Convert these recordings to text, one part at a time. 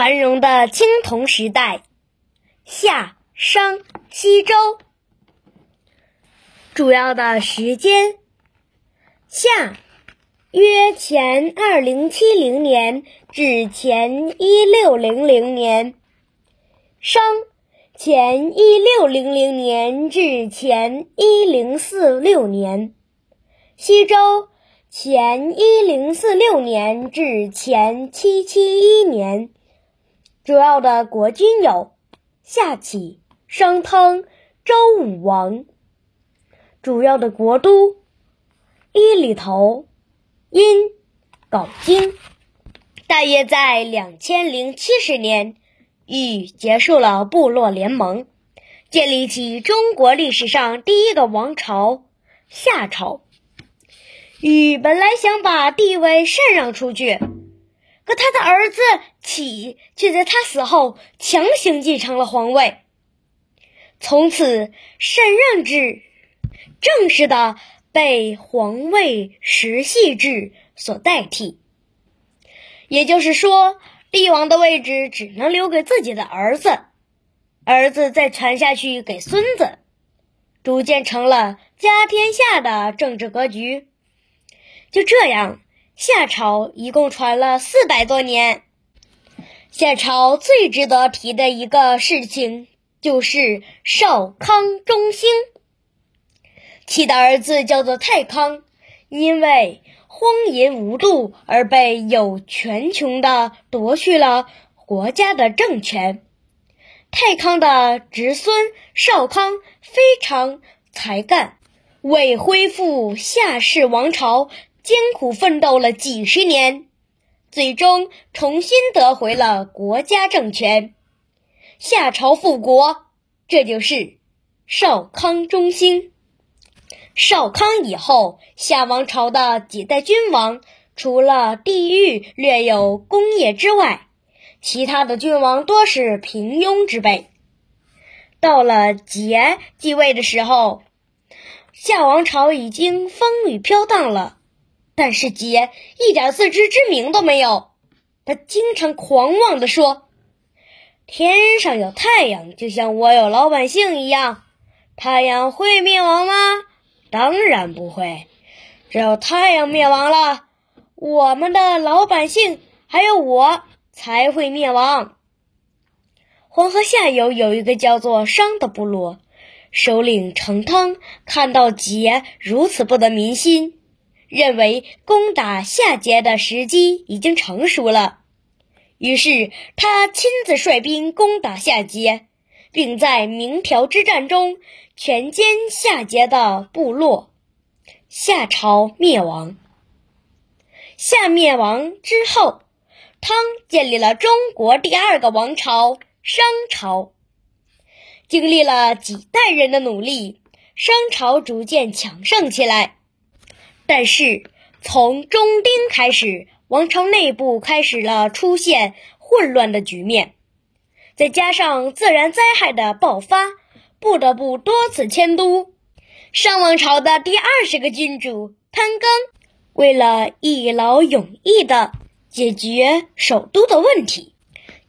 繁荣的青铜时代，夏、商、西周。主要的时间：夏，约前二零七零年至前一六零零年；商，前一六零零年至前一零四六年；西周。前一零四六年至前七七一年，主要的国君有夏启、商汤、周武王。主要的国都伊犁头、殷、镐京。大约在两千零七十年，禹结束了部落联盟，建立起中国历史上第一个王朝——夏朝。禹本来想把地位禅让出去，可他的儿子启却在他死后强行继承了皇位。从此，禅让制正式的被皇位世袭制所代替。也就是说，帝王的位置只能留给自己的儿子，儿子再传下去给孙子，逐渐成了家天下的政治格局。就这样，夏朝一共传了四百多年。夏朝最值得提的一个事情就是少康中兴。其的儿子叫做太康，因为荒淫无度而被有权穷的夺去了国家的政权。太康的侄孙少康非常才干，为恢复夏氏王朝。艰苦奋斗了几十年，最终重新得回了国家政权，夏朝复国。这就是少康中兴。少康以后，夏王朝的几代君王，除了地域略有功业之外，其他的君王多是平庸之辈。到了桀继位的时候，夏王朝已经风雨飘荡了。但是桀一点自知之明都没有，他经常狂妄地说：“天上有太阳，就像我有老百姓一样。太阳会灭亡吗？当然不会。只有太阳灭亡了，我们的老百姓还有我才会灭亡。”黄河下游有一个叫做商的部落，首领成汤看到桀如此不得民心。认为攻打夏桀的时机已经成熟了，于是他亲自率兵攻打夏桀，并在鸣条之战中全歼夏桀的部落，夏朝灭亡。夏灭亡之后，汤建立了中国第二个王朝商朝。经历了几代人的努力，商朝逐渐强盛起来。但是，从中丁开始，王朝内部开始了出现混乱的局面，再加上自然灾害的爆发，不得不多次迁都。商王朝的第二十个君主潘庚，为了一劳永逸地解决首都的问题，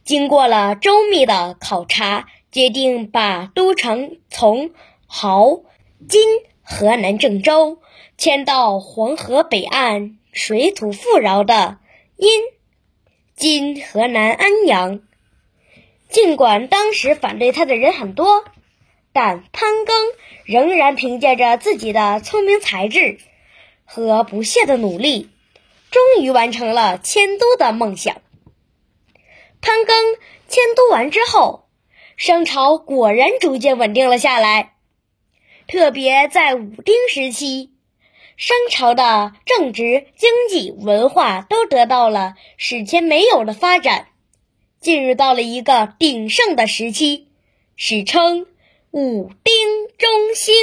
经过了周密的考察，决定把都城从亳（今河南郑州）。迁到黄河北岸、水土富饶的殷（今河南安阳）。尽管当时反对他的人很多，但潘庚仍然凭借着自己的聪明才智和不懈的努力，终于完成了迁都的梦想。潘庚迁都完之后，商朝果然逐渐稳定了下来，特别在武丁时期。商朝的政治、经济、文化都得到了史前没有的发展，进入到了一个鼎盛的时期，史称武丁中兴。